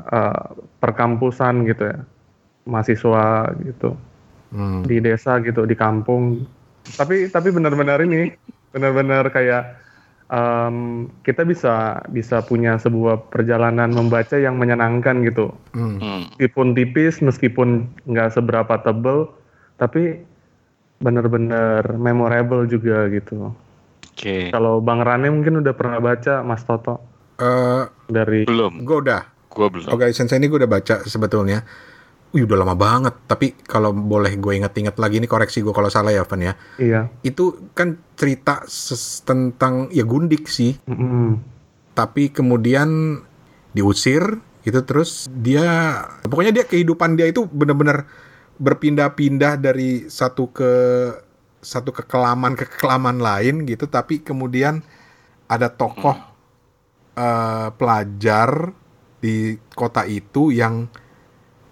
uh, perkampusan gitu ya, mahasiswa gitu hmm. di desa gitu di kampung tapi tapi benar-benar ini benar-benar kayak um, kita bisa bisa punya sebuah perjalanan membaca yang menyenangkan gitu hmm. meskipun tipis meskipun nggak seberapa tebel tapi benar-benar memorable juga gitu. Oke. Okay. Kalau Bang Rane mungkin udah pernah baca Mas Toto? Uh, dari belum. Gue udah. Gue belum. Oke, okay, Sensei ini gue udah baca sebetulnya. Wih udah lama banget, tapi kalau boleh gue inget-inget lagi ini koreksi gue kalau salah ya Van ya. Iya. Itu kan cerita tentang ya Gundik sih. Mm -hmm. Tapi kemudian diusir gitu terus dia pokoknya dia kehidupan dia itu benar-benar berpindah-pindah dari satu ke satu kekelaman ke kekelaman lain gitu tapi kemudian ada tokoh uh, pelajar di kota itu yang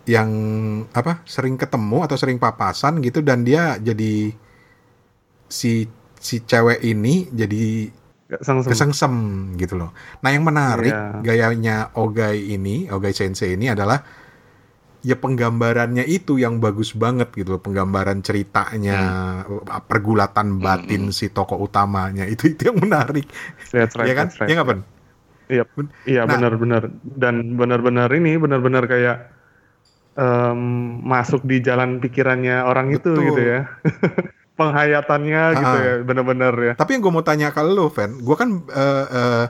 yang apa sering ketemu atau sering papasan gitu dan dia jadi si si cewek ini jadi kesengsem gitu loh. Nah yang menarik yeah. gayanya Ogai ini, Ogai Sensei ini adalah ya penggambarannya itu yang bagus banget gitu loh, penggambaran ceritanya, hmm. pergulatan batin hmm. si tokoh utamanya itu itu yang menarik. That's right, ya kan? Right. Ya nggak Iya, iya nah, benar-benar dan benar-benar ini benar-benar kayak um, masuk di jalan pikirannya orang Betul. itu gitu ya. Penghayatannya ah. gitu ya, benar-benar ya. Tapi yang gue mau tanya ke lo, Fan, gue kan uh, uh,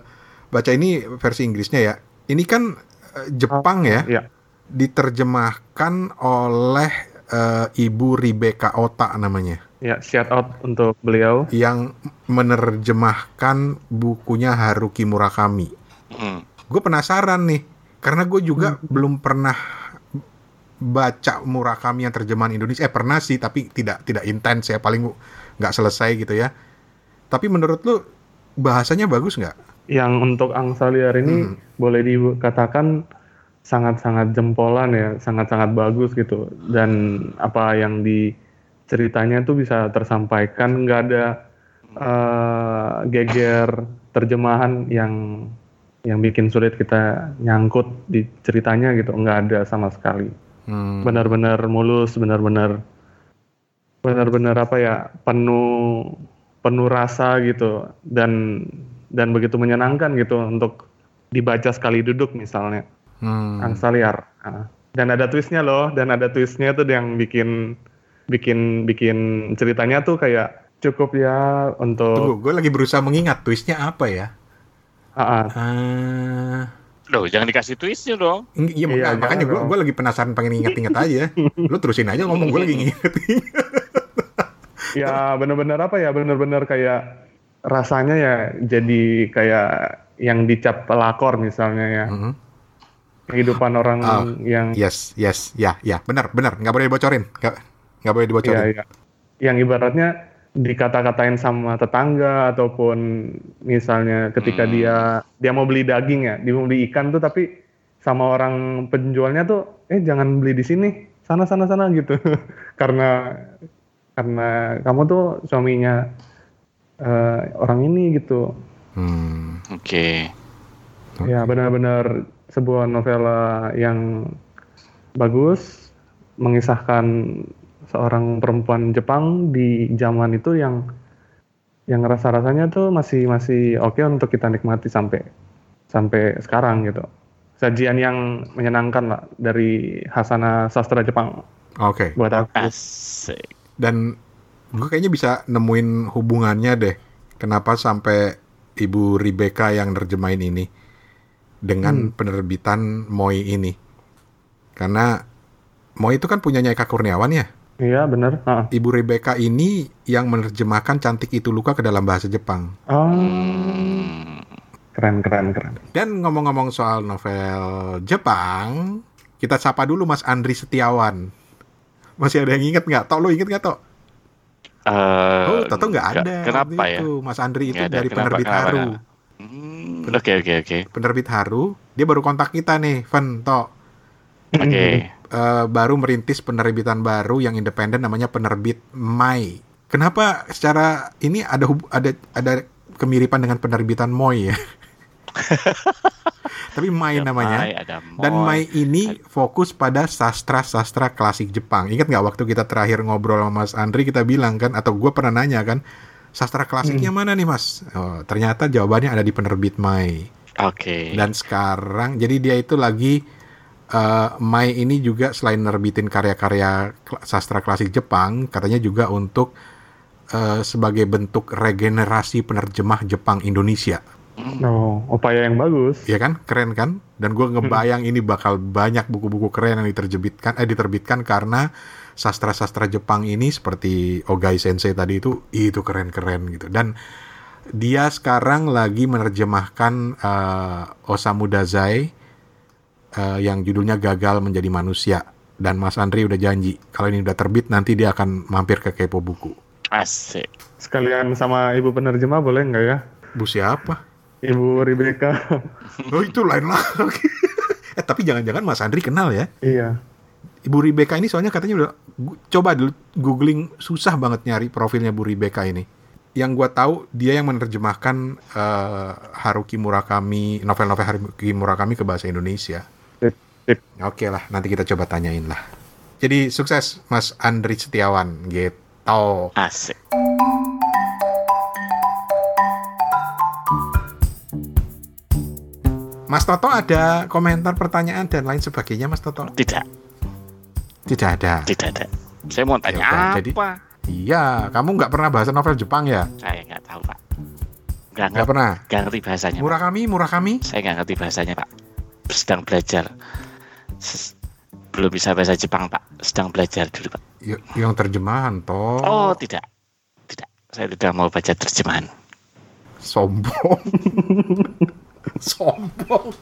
baca ini versi Inggrisnya ya. Ini kan uh, Jepang oh, ya, ya, diterjemahkan oleh uh, Ibu Rebecca Ota namanya. Ya, shout out untuk beliau. Yang menerjemahkan bukunya Haruki Murakami. Hmm. Gue penasaran nih, karena gue juga hmm. belum pernah baca Murakami yang terjemahan Indonesia. Eh pernah sih, tapi tidak tidak intens ya, paling nggak selesai gitu ya. Tapi menurut lu bahasanya bagus nggak? Yang untuk angsa liar ini hmm. boleh dikatakan sangat-sangat jempolan ya, sangat-sangat bagus gitu. Dan apa yang di ceritanya tuh bisa tersampaikan, nggak ada uh, geger terjemahan yang yang bikin sulit kita nyangkut di ceritanya gitu, nggak ada sama sekali. Hmm. Benar-benar mulus, benar-benar benar-benar apa ya penuh penuh rasa gitu dan dan begitu menyenangkan gitu untuk dibaca sekali duduk misalnya hmm. angsa liar nah, dan ada twistnya loh dan ada twistnya tuh yang bikin bikin bikin ceritanya tuh kayak cukup ya untuk tunggu gue lagi berusaha mengingat twistnya apa ya uh, uh... Loh, jangan dikasih twistnya dong. Iya, iya makanya gue gue lagi penasaran pengen inget-inget aja. Lu terusin aja ngomong gue lagi nginget. ya bener-bener apa ya, bener-bener kayak rasanya ya jadi kayak yang dicap pelakor misalnya ya. Mm -hmm kehidupan orang oh, yang yes yes ya ya benar benar nggak boleh dibocorin nggak nggak boleh dibocorin ya, ya. yang ibaratnya dikata-katain sama tetangga ataupun misalnya ketika hmm. dia dia mau beli daging ya dia mau beli ikan tuh tapi sama orang penjualnya tuh eh jangan beli di sini sana sana sana gitu karena karena kamu tuh suaminya uh, orang ini gitu hmm. oke okay. ya benar-benar sebuah novela yang bagus mengisahkan seorang perempuan Jepang di zaman itu yang yang rasa-rasanya tuh masih masih oke okay untuk kita nikmati sampai sampai sekarang gitu. Sajian yang menyenangkan lah dari Hasana sastra Jepang. Oke. Okay. Buat aku. Asik. Dan gue kayaknya bisa nemuin hubungannya deh. Kenapa sampai Ibu Rebecca yang nerjemahin ini dengan hmm. penerbitan Moi ini. Karena Moi itu kan punya Eka Kurniawan ya. Iya benar. Uh. Ibu Rebecca ini yang menerjemahkan Cantik Itu Luka ke dalam bahasa Jepang. Oh. Keren keren keren. Dan ngomong-ngomong soal novel Jepang, kita sapa dulu Mas Andri Setiawan. Masih ada yang inget nggak? Tok lo inget nggak Tok? Uh, oh, Toto nggak ada. Kenapa ya? Itu Mas Andri itu dari kenapa, penerbit kenapa, Haru. Oke oke oke. Penerbit Haru, dia baru kontak kita nih, Van Tok. Oke. Okay uh, baru merintis penerbitan baru yang independen namanya penerbit Mai. Kenapa secara ini ada ada ada kemiripan dengan penerbitan Moi ya? Tapi Mai ada namanya. Mai, ada Moi. Dan Mai ini fokus pada sastra-sastra klasik Jepang. Ingat nggak waktu kita terakhir ngobrol sama Mas Andri kita bilang kan atau gue pernah nanya kan sastra klasiknya hmm. mana nih Mas? Oh, ternyata jawabannya ada di penerbit Mai. Oke. Okay. Dan sekarang jadi dia itu lagi uh, Mai ini juga selain nerbitin karya-karya sastra klasik Jepang, katanya juga untuk uh, sebagai bentuk regenerasi penerjemah Jepang Indonesia. Oh, upaya yang bagus. Iya kan, keren kan? Dan gue ngebayang hmm. ini bakal banyak buku-buku keren yang diterbitkan, eh diterbitkan karena sastra-sastra Jepang ini seperti Ogai Sensei tadi itu, itu keren-keren gitu. Dan dia sekarang lagi menerjemahkan uh, Osamu Dazai uh, yang judulnya Gagal Menjadi Manusia. Dan Mas Andri udah janji, kalau ini udah terbit nanti dia akan mampir ke Kepo Buku. Asik. Sekalian sama ibu penerjemah boleh nggak ya? Bu siapa? Ibu Rebecca. oh itu lain lagi. eh tapi jangan-jangan Mas Andri kenal ya? Iya. Ibu Rebecca ini soalnya katanya udah coba dulu googling susah banget nyari profilnya Bu Rebecca ini. Yang gue tahu dia yang menerjemahkan uh, Haruki Murakami novel-novel Haruki Murakami ke bahasa Indonesia. Oke okay lah, nanti kita coba tanyain lah. Jadi sukses Mas Andri Setiawan gitu. Asik. Mas Toto ada komentar, pertanyaan dan lain sebagainya Mas Toto? Tidak. Tidak ada. Tidak ada. Saya mau tanya ya, apa? Jadi, iya, kamu nggak pernah bahasa novel Jepang ya? Saya nggak tahu Pak. Nggak, nggak pernah. Nggak ngerti bahasanya. Murah kami, murah kami? Saya nggak ngerti bahasanya Pak. Sedang belajar belum bisa bahasa Jepang Pak, sedang belajar dulu Pak. Y yang terjemahan toh? Oh tidak, tidak. Saya tidak mau baca terjemahan. Sombong. Sombong.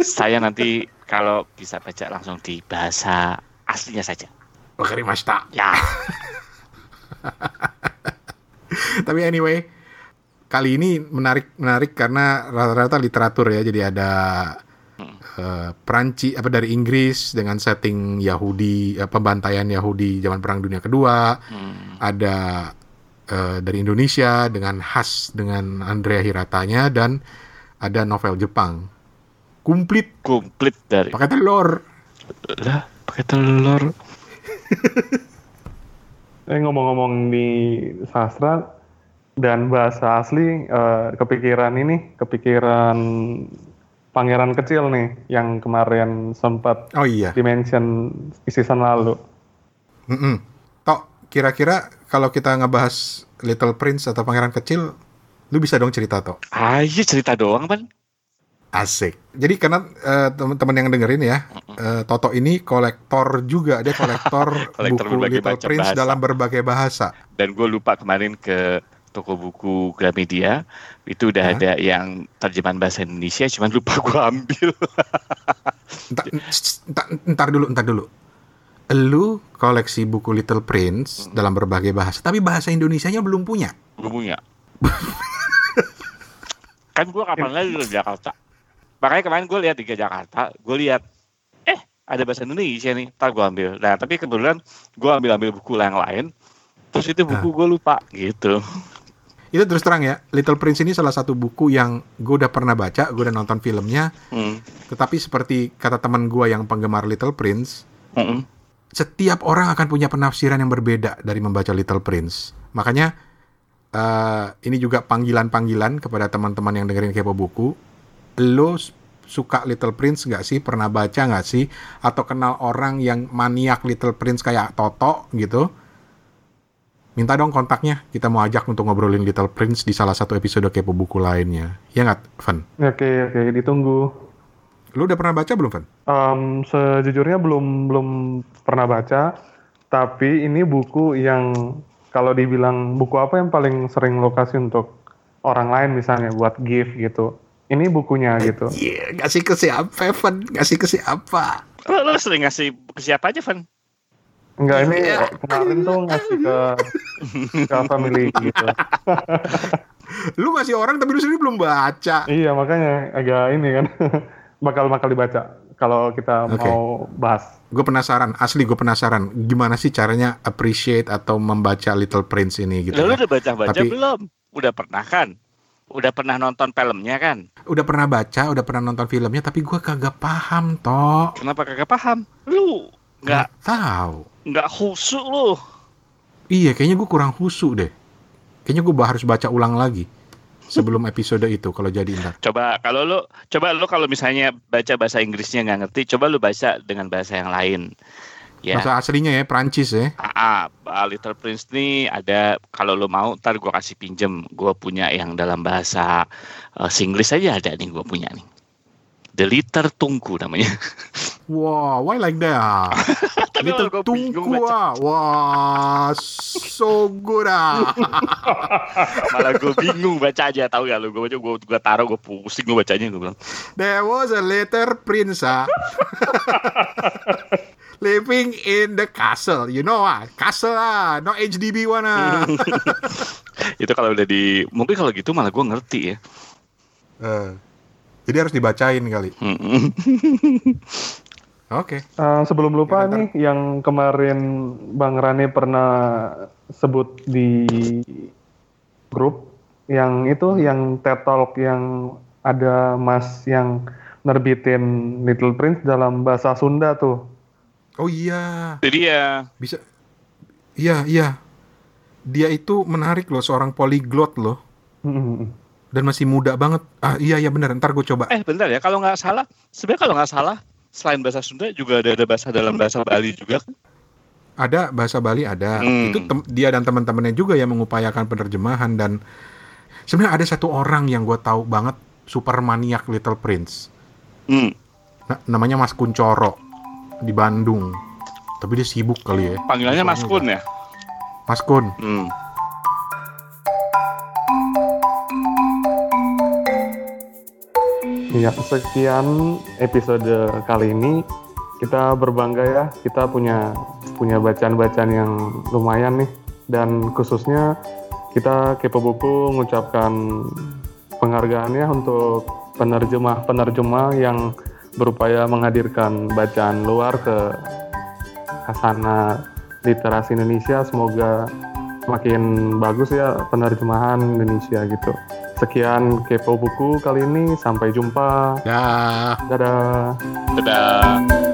Saya nanti kalau bisa baca langsung di bahasa aslinya saja. Masta. Ya. Tapi anyway, kali ini menarik menarik karena rata-rata literatur ya. Jadi ada hmm. uh, Perancis apa dari Inggris dengan setting Yahudi uh, pembantaian Yahudi zaman Perang Dunia Kedua. Hmm. Ada uh, dari Indonesia dengan khas dengan Andrea Hiratanya dan ada novel Jepang. Komplit. Komplit dari. Pakai telur. Lah, pakai telur. eh ngomong-ngomong di sastra dan bahasa asli uh, kepikiran ini kepikiran pangeran kecil nih yang kemarin sempat oh iya dimention season lalu. Mm -mm. Tok, kira-kira kalau kita ngebahas Little Prince atau pangeran kecil, lu bisa dong cerita Tok? Ah iya cerita doang kan? Asik. Jadi karena uh, teman-teman yang dengerin ya, uh, Toto ini kolektor juga, dia kolektor, kolektor buku Little Prince bahasa. dalam berbagai bahasa. Dan gue lupa kemarin ke toko buku Gramedia itu udah huh? ada yang terjemahan bahasa Indonesia, cuman lupa gue ambil. entar, entar, entar dulu, entar dulu. Lu koleksi buku Little Prince hmm. dalam berbagai bahasa, tapi bahasa Indonesia-nya belum punya. Belum punya. kan gue kapan lagi di Jakarta makanya kemarin gue lihat di Jakarta gue lihat eh ada bahasa Indonesia nih tak gue ambil nah tapi kebetulan gue ambil ambil buku yang lain terus itu buku nah. gue lupa gitu itu terus terang ya Little Prince ini salah satu buku yang gue udah pernah baca gue udah nonton filmnya hmm. tetapi seperti kata teman gue yang penggemar Little Prince hmm. setiap orang akan punya penafsiran yang berbeda dari membaca Little Prince makanya uh, ini juga panggilan-panggilan kepada teman-teman yang dengerin kepo buku lo suka Little Prince nggak sih? Pernah baca nggak sih? Atau kenal orang yang maniak Little Prince kayak Toto gitu? Minta dong kontaknya. Kita mau ajak untuk ngobrolin Little Prince di salah satu episode kepo buku lainnya. Ya nggak, Van? Oke, oke. Ditunggu. Lu udah pernah baca belum, Van? Um, sejujurnya belum belum pernah baca. Tapi ini buku yang kalau dibilang buku apa yang paling sering lokasi untuk orang lain misalnya buat gift gitu ini bukunya gitu. Iya, yeah, ngasih ke siapa, Evan? Ngasih ke siapa? Lo, lo sering ngasih ke siapa aja, Van? Enggak, ini yeah. kemarin tuh ngasih ke ke family gitu. lu ngasih orang tapi lu sendiri belum baca. Iya, makanya agak ini kan. bakal bakal dibaca kalau kita okay. mau bahas. Gue penasaran, asli gue penasaran gimana sih caranya appreciate atau membaca Little Prince ini gitu. Lalu ya. udah baca-baca tapi... belum? Udah pernah kan? Udah pernah nonton filmnya kan? Udah pernah baca, udah pernah nonton filmnya, tapi gue kagak paham toh. Kenapa kagak paham? Lu nggak tahu? Nggak khusuk lu? Iya, kayaknya gue kurang khusuk deh. Kayaknya gue harus baca ulang lagi sebelum episode itu kalau jadi ntar. Coba kalau lu coba lu kalau misalnya baca bahasa Inggrisnya nggak ngerti, coba lu baca dengan bahasa yang lain. Ya. Bahasa aslinya ya Prancis ya. Ah, ah, Little Prince ini ada kalau lo mau ntar gue kasih pinjem. Gue punya yang dalam bahasa uh, Singlish aja ada nih gue punya nih. The Little Tungku namanya. Wow, why like that? Little Tungku ah. Wah, so good ah. Malah gue bingung baca aja tahu gak lo gue baca gue gue taruh gue pusing gue bacanya gue bilang. There was a little prince ah living in the castle. You know ah, castle ah, no HDB one ah. itu kalau udah di, mungkin kalau gitu malah gue ngerti ya. Uh, jadi harus dibacain kali. Oke. Okay. Uh, sebelum lupa ya, nih, yang kemarin Bang Rani pernah sebut di grup yang itu, yang TED Talk yang ada Mas yang nerbitin Little Prince dalam bahasa Sunda tuh. Oh iya. Jadi ya. Bisa. Iya iya. Dia itu menarik loh seorang poliglot loh. Dan masih muda banget. Ah iya iya benar. Ntar gue coba. Eh bentar ya. Kalau nggak salah, sebenarnya kalau nggak salah, selain bahasa Sunda juga ada, ada bahasa dalam bahasa Bali juga kan? Ada bahasa Bali ada. Hmm. Itu dia dan teman-temannya juga yang mengupayakan penerjemahan dan sebenarnya ada satu orang yang gue tahu banget super maniak Little Prince. Hmm. namanya Mas Kuncoro di Bandung. Tapi dia sibuk kali ya. Panggilannya Mas Kun ya? Mas Kun. Hmm. Iya, sekian episode kali ini. Kita berbangga ya, kita punya punya bacaan-bacaan yang lumayan nih. Dan khususnya kita Kepo Buku mengucapkan penghargaannya untuk penerjemah-penerjemah yang berupaya menghadirkan bacaan luar ke khasana literasi Indonesia. Semoga makin bagus ya penerjemahan Indonesia gitu. Sekian Kepo Buku kali ini. Sampai jumpa. Dah. Dadah. Dadah.